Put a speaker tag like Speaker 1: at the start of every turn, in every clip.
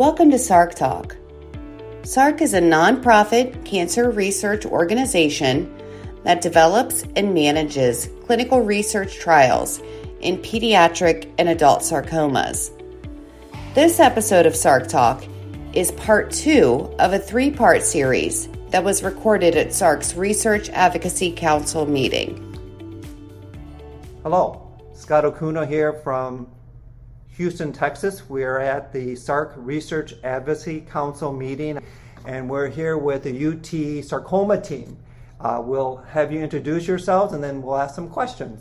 Speaker 1: Welcome to SARC Talk. SARC is a nonprofit cancer research organization that develops and manages clinical research trials in pediatric and adult sarcomas. This episode of SARC Talk is part two of a three part series that was recorded at SARC's Research Advocacy Council meeting.
Speaker 2: Hello, Scott Okuno here from Houston, Texas. We are at the SARC Research Advocacy Council meeting, and we're here with the UT Sarcoma team. Uh, we'll have you introduce yourselves and then we'll ask some questions.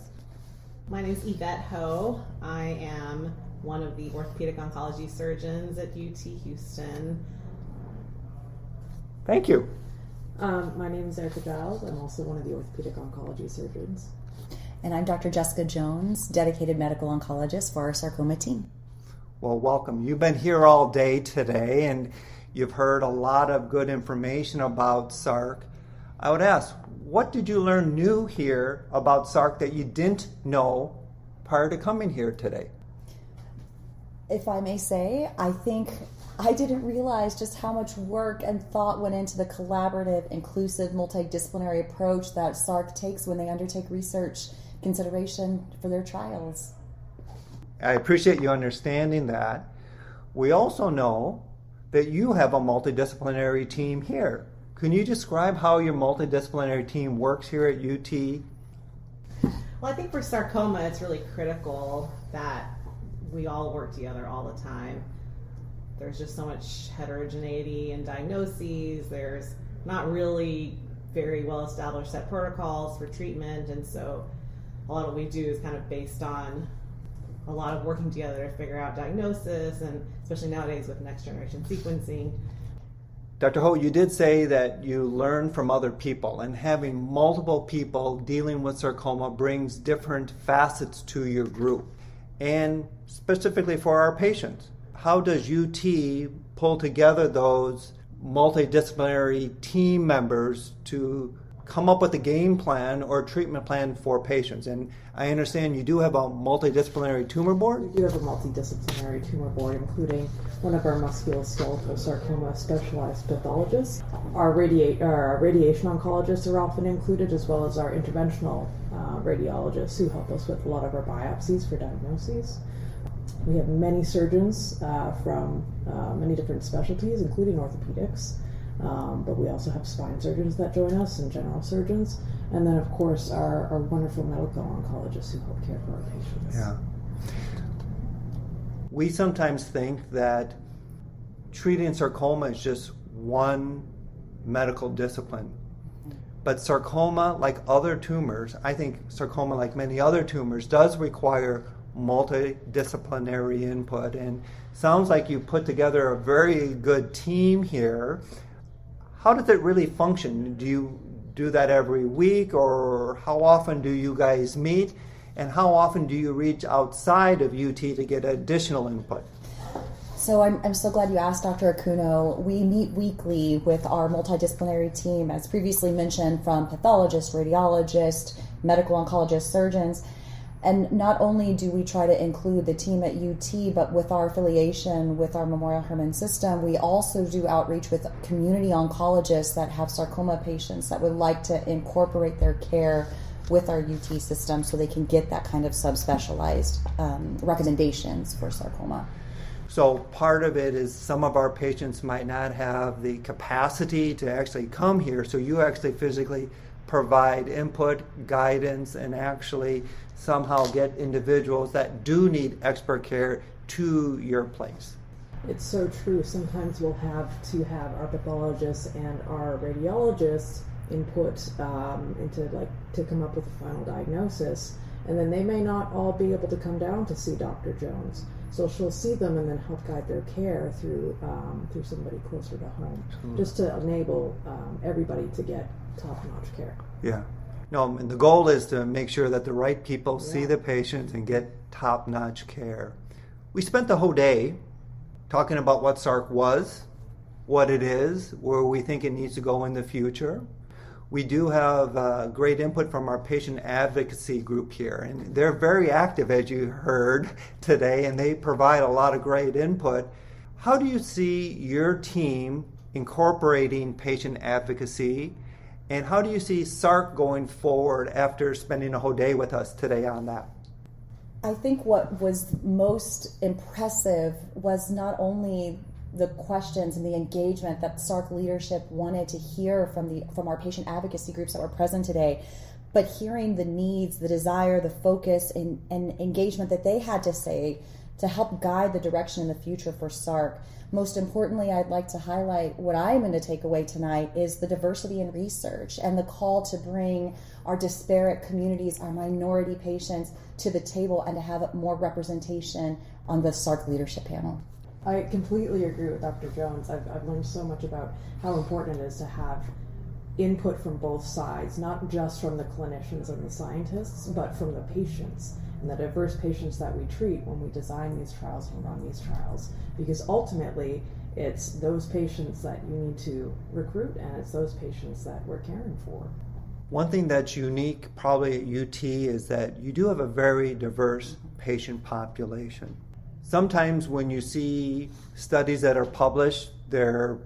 Speaker 3: My name is Yvette Ho. I am one of the orthopedic oncology surgeons at UT Houston.
Speaker 2: Thank you.
Speaker 4: Um, my name is Erica Giles. I'm also one of the orthopedic oncology surgeons.
Speaker 5: And I'm Dr. Jessica Jones, dedicated medical oncologist for our sarcoma team.
Speaker 2: Well, welcome. You've been here all day today and you've heard a lot of good information about SARC. I would ask, what did you learn new here about SARC that you didn't know prior to coming here today?
Speaker 5: If I may say, I think I didn't realize just how much work and thought went into the collaborative, inclusive, multidisciplinary approach that SARC takes when they undertake research consideration for their trials.
Speaker 2: I appreciate you understanding that. We also know that you have a multidisciplinary team here. Can you describe how your multidisciplinary team works here at UT?
Speaker 3: Well, I think for sarcoma, it's really critical that we all work together all the time. There's just so much heterogeneity in diagnoses. There's not really very well established set protocols for treatment, and so a lot of what we do is kind of based on a lot of working together to figure out diagnosis, and especially nowadays with next generation sequencing.
Speaker 2: Dr. Ho, you did say that you learn from other people, and having multiple people dealing with sarcoma brings different facets to your group. And specifically for our patients, how does UT pull together those multidisciplinary team members to come up with a game plan or treatment plan for patients. And I understand you do have a multidisciplinary tumor board?
Speaker 4: We do have a multidisciplinary tumor board, including one of our musculoskeletal sarcoma specialized pathologists. Our, radia- our radiation oncologists are often included, as well as our interventional uh, radiologists who help us with a lot of our biopsies for diagnoses. We have many surgeons uh, from uh, many different specialties, including orthopedics. Um, but we also have spine surgeons that join us and general surgeons. And then, of course, our, our wonderful medical oncologists who help care for our patients.
Speaker 2: Yeah. We sometimes think that treating sarcoma is just one medical discipline. But sarcoma, like other tumors, I think sarcoma, like many other tumors, does require multidisciplinary input. And sounds like you put together a very good team here how does it really function? Do you do that every week, or how often do you guys meet? And how often do you reach outside of UT to get additional input?
Speaker 5: So I'm, I'm so glad you asked, Dr. Okuno. We meet weekly with our multidisciplinary team, as previously mentioned, from pathologists, radiologists, medical oncologists, surgeons. And not only do we try to include the team at UT, but with our affiliation with our Memorial Hermann system, we also do outreach with community oncologists that have sarcoma patients that would like to incorporate their care with our UT system so they can get that kind of subspecialized um, recommendations for sarcoma.
Speaker 2: So, part of it is some of our patients might not have the capacity to actually come here, so you actually physically provide input, guidance, and actually somehow get individuals that do need expert care to your place.
Speaker 4: It's so true. Sometimes we'll have to have our pathologists and our radiologists input um, into like to come up with a final diagnosis, and then they may not all be able to come down to see Dr. Jones. So she'll see them and then help guide their care through um, through somebody closer to home, just to enable um, everybody to get top notch care.
Speaker 2: Yeah. No, and the goal is to make sure that the right people
Speaker 4: Yeah.
Speaker 2: see the patient and get top notch care. We spent the whole day talking about what SARC was, what it is, where we think it needs to go in the future. We do have uh, great input from our patient advocacy group here, and they're very active, as you heard today, and they provide a lot of great input. How do you see your team incorporating patient advocacy? And how do you see SARC going forward after spending a whole day with us today on that?
Speaker 5: I think what was most impressive was not only the questions and the engagement that SARC leadership wanted to hear from the from our patient advocacy groups that were present today, but hearing the needs, the desire, the focus, and, and engagement that they had to say to help guide the direction in the future for SARC. Most importantly, I'd like to highlight what I'm going to take away tonight is the diversity in research and the call to bring our disparate communities, our minority patients to the table and to have more representation on the SARC leadership panel.
Speaker 4: I completely agree with Dr. Jones. I've, I've learned so much about how important it is to have input from both sides, not just from the clinicians and the scientists, but from the patients and the diverse patients that we treat when we design these trials and run these trials. Because ultimately, it's those patients that you need to recruit and it's those patients that we're caring for.
Speaker 2: One thing that's unique probably at UT is that you do have a very diverse patient population. Sometimes when you see studies that are published, they're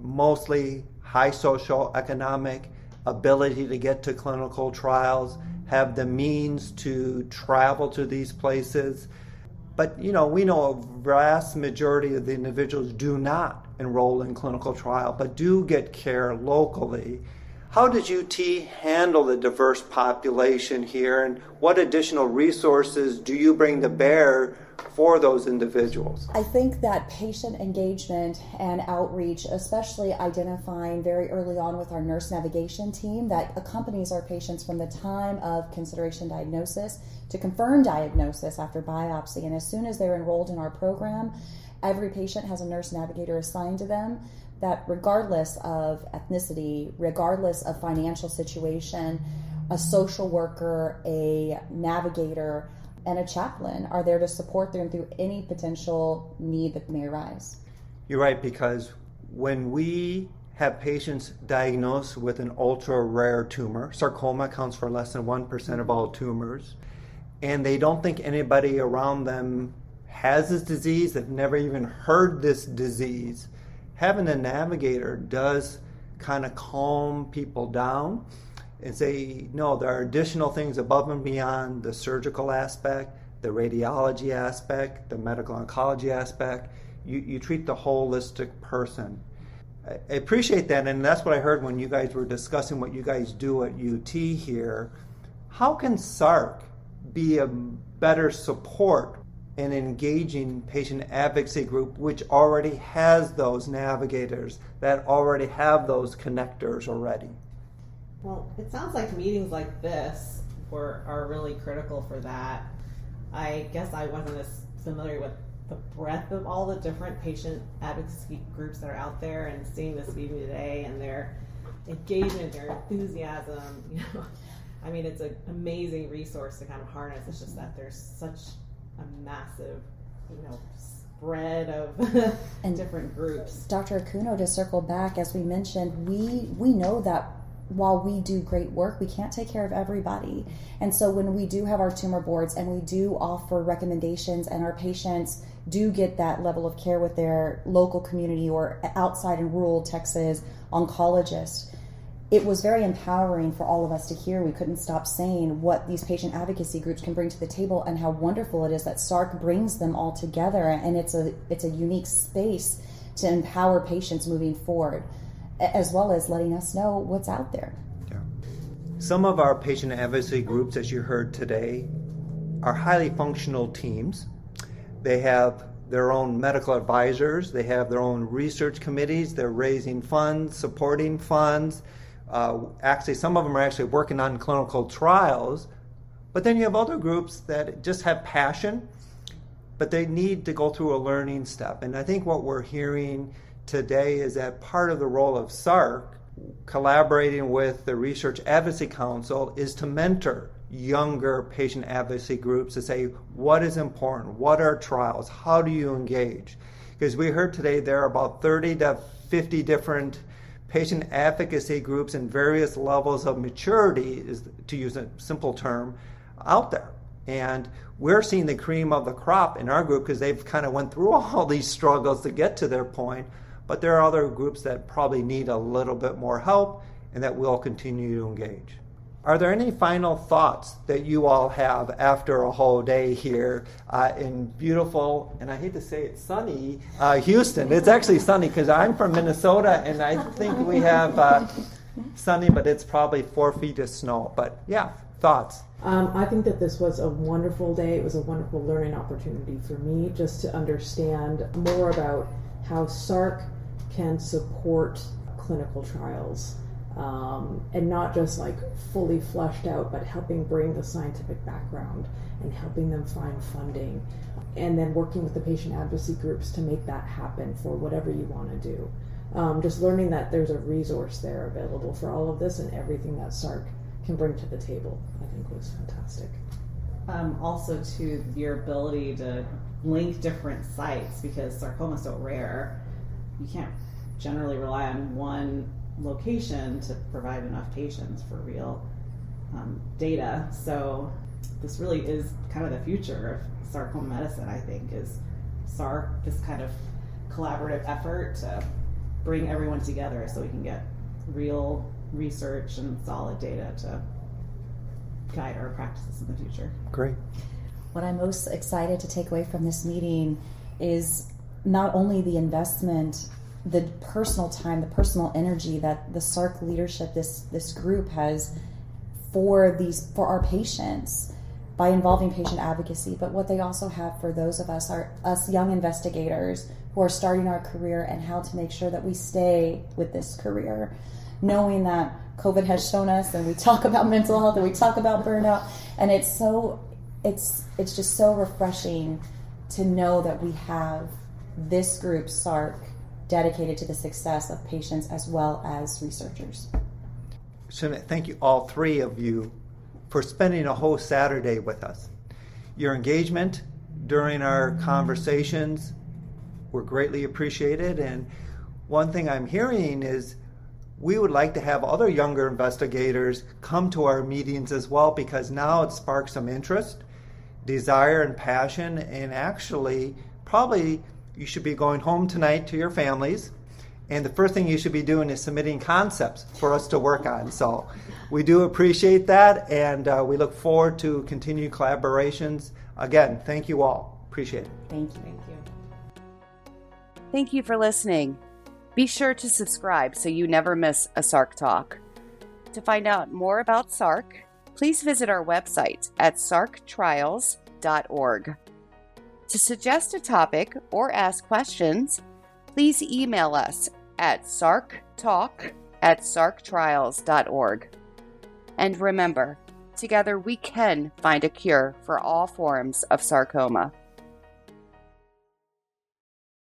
Speaker 2: mostly high social economic ability to get to clinical trials, have the means to travel to these places. But you know, we know a vast majority of the individuals do not enroll in clinical trial, but do get care locally. How does UT handle the diverse population here, and what additional resources do you bring to bear for those individuals?
Speaker 5: I think that patient engagement and outreach, especially identifying very early on with our nurse navigation team that accompanies our patients from the time of consideration diagnosis to confirm diagnosis after biopsy. And as soon as they're enrolled in our program, every patient has a nurse navigator assigned to them that regardless of ethnicity, regardless of financial situation, a social worker, a navigator, and a chaplain are there to support them through any potential need that may arise.
Speaker 2: You're right, because when we have patients diagnosed with an ultra rare tumor, sarcoma accounts for less than 1% of all tumors, and they don't think anybody around them has this disease, they've never even heard this disease having a navigator does kind of calm people down and say, no, there are additional things above and beyond the surgical aspect, the radiology aspect, the medical oncology aspect. You, you treat the holistic person. I appreciate that, and that's what I heard when you guys were discussing what you guys do at UT here. How can SARC be a better support an engaging patient advocacy group which already has those navigators that already have those connectors already?
Speaker 3: Well it sounds like meetings like this were are really critical for that. I guess i wasn't as familiar with the breadth of all the different patient advocacy groups that are out there and seeing this meeting today and their engagement their enthusiasm you know. I mean it's an amazing resource to kind of harness. It's just that there's such a massive, you know, spread of and different groups.
Speaker 5: Dr. Okuno, to circle back, as we mentioned, we we know that while we do great work, we can't take care of everybody. And so when we do have our tumor boards and we do offer recommendations and our patients do get that level of care with their local community or outside in rural Texas oncologist, it was very empowering for all of us to hear. We couldn't stop saying what these patient advocacy groups can bring to the table and how wonderful it is that SARC brings them all together and it's a it's a unique space to empower patients moving forward as well as letting us know what's out there. Yeah.
Speaker 2: Some of our patient advocacy groups as you heard today are highly functional teams. They have their own medical advisors, they have their own research committees, they're raising funds, supporting funds uh, actually, some of them are actually working on clinical trials. But then you have other groups that just have passion, but they need to go through a learning step. And I think what we're hearing today is that part of the role of SARC, collaborating with the Research Advocacy Council, is to mentor younger patient advocacy groups to say what is important, what are trials, how do you engage? Because we heard today there are about 30 to 50 different patient advocacy groups in various levels of maturity, is to use a simple term, out there. And we're seeing the cream of the crop in our group because they've kind of went through all these struggles to get to their point. But there are other groups that probably need a little bit more help and that we'll continue to engage. Are there any final thoughts that you all have after a whole day here uh, in beautiful, and I hate to say it, sunny uh, Houston? It's actually sunny because I'm from Minnesota and I think we have uh, sunny, but it's probably four feet of snow. But yeah, thoughts?
Speaker 4: Um, I think that this was a wonderful day. It was a wonderful learning opportunity for me just to understand more about how SARC can support clinical trials um, and not just like fully fleshed out, but helping bring the scientific background and helping them find funding, and then working with the patient advocacy groups to make that happen for whatever you want to do. Um, just learning that there's a resource there available for all of this and everything that SARC can bring to the table, I think was fantastic.
Speaker 3: Um, also, to your ability to link different sites because sarcoma is so rare, you can't generally rely on one location to provide enough patients for real um, data. So this really is kind of the future of sarcoma medicine. I think is SARC, this kind of collaborative effort to bring everyone together so we can get real research and solid data to guide our practices in the future.
Speaker 2: Great.
Speaker 5: What I'm most excited to take away from this meeting is not only the investment the personal time, the personal energy that the SARC leadership, this this group has for these for our patients by involving patient advocacy, but what they also have for those of us are us young investigators who are starting our career and how to make sure that we stay with this career, knowing that COVID has shown us and we talk about mental health and we talk about burnout. And it's so it's it's just so refreshing to know that we have this group SARC dedicated to the success of patients as well as researchers.
Speaker 2: So thank you, all three of you, for spending a whole Saturday with us. Your engagement during our conversations were greatly appreciated. And one thing I'm hearing is we would like to have other younger investigators come to our meetings as well because now it sparks some interest, desire, and passion, and actually probably you should be going home tonight to your families. And the first thing you should be doing is submitting concepts for us to work on. So we do appreciate that, and uh, we look forward to continued collaborations. Again, thank you all. Appreciate it.
Speaker 5: Thank you.
Speaker 3: Thank you.
Speaker 1: Thank you for listening. Be sure to subscribe so you never miss a SARC talk. To find out more about SARC, please visit our website at sarctrials.org. To suggest a topic or ask questions, please email us at sarctalk at sarctrials.org. And remember, together we can find a cure for all forms of sarcoma.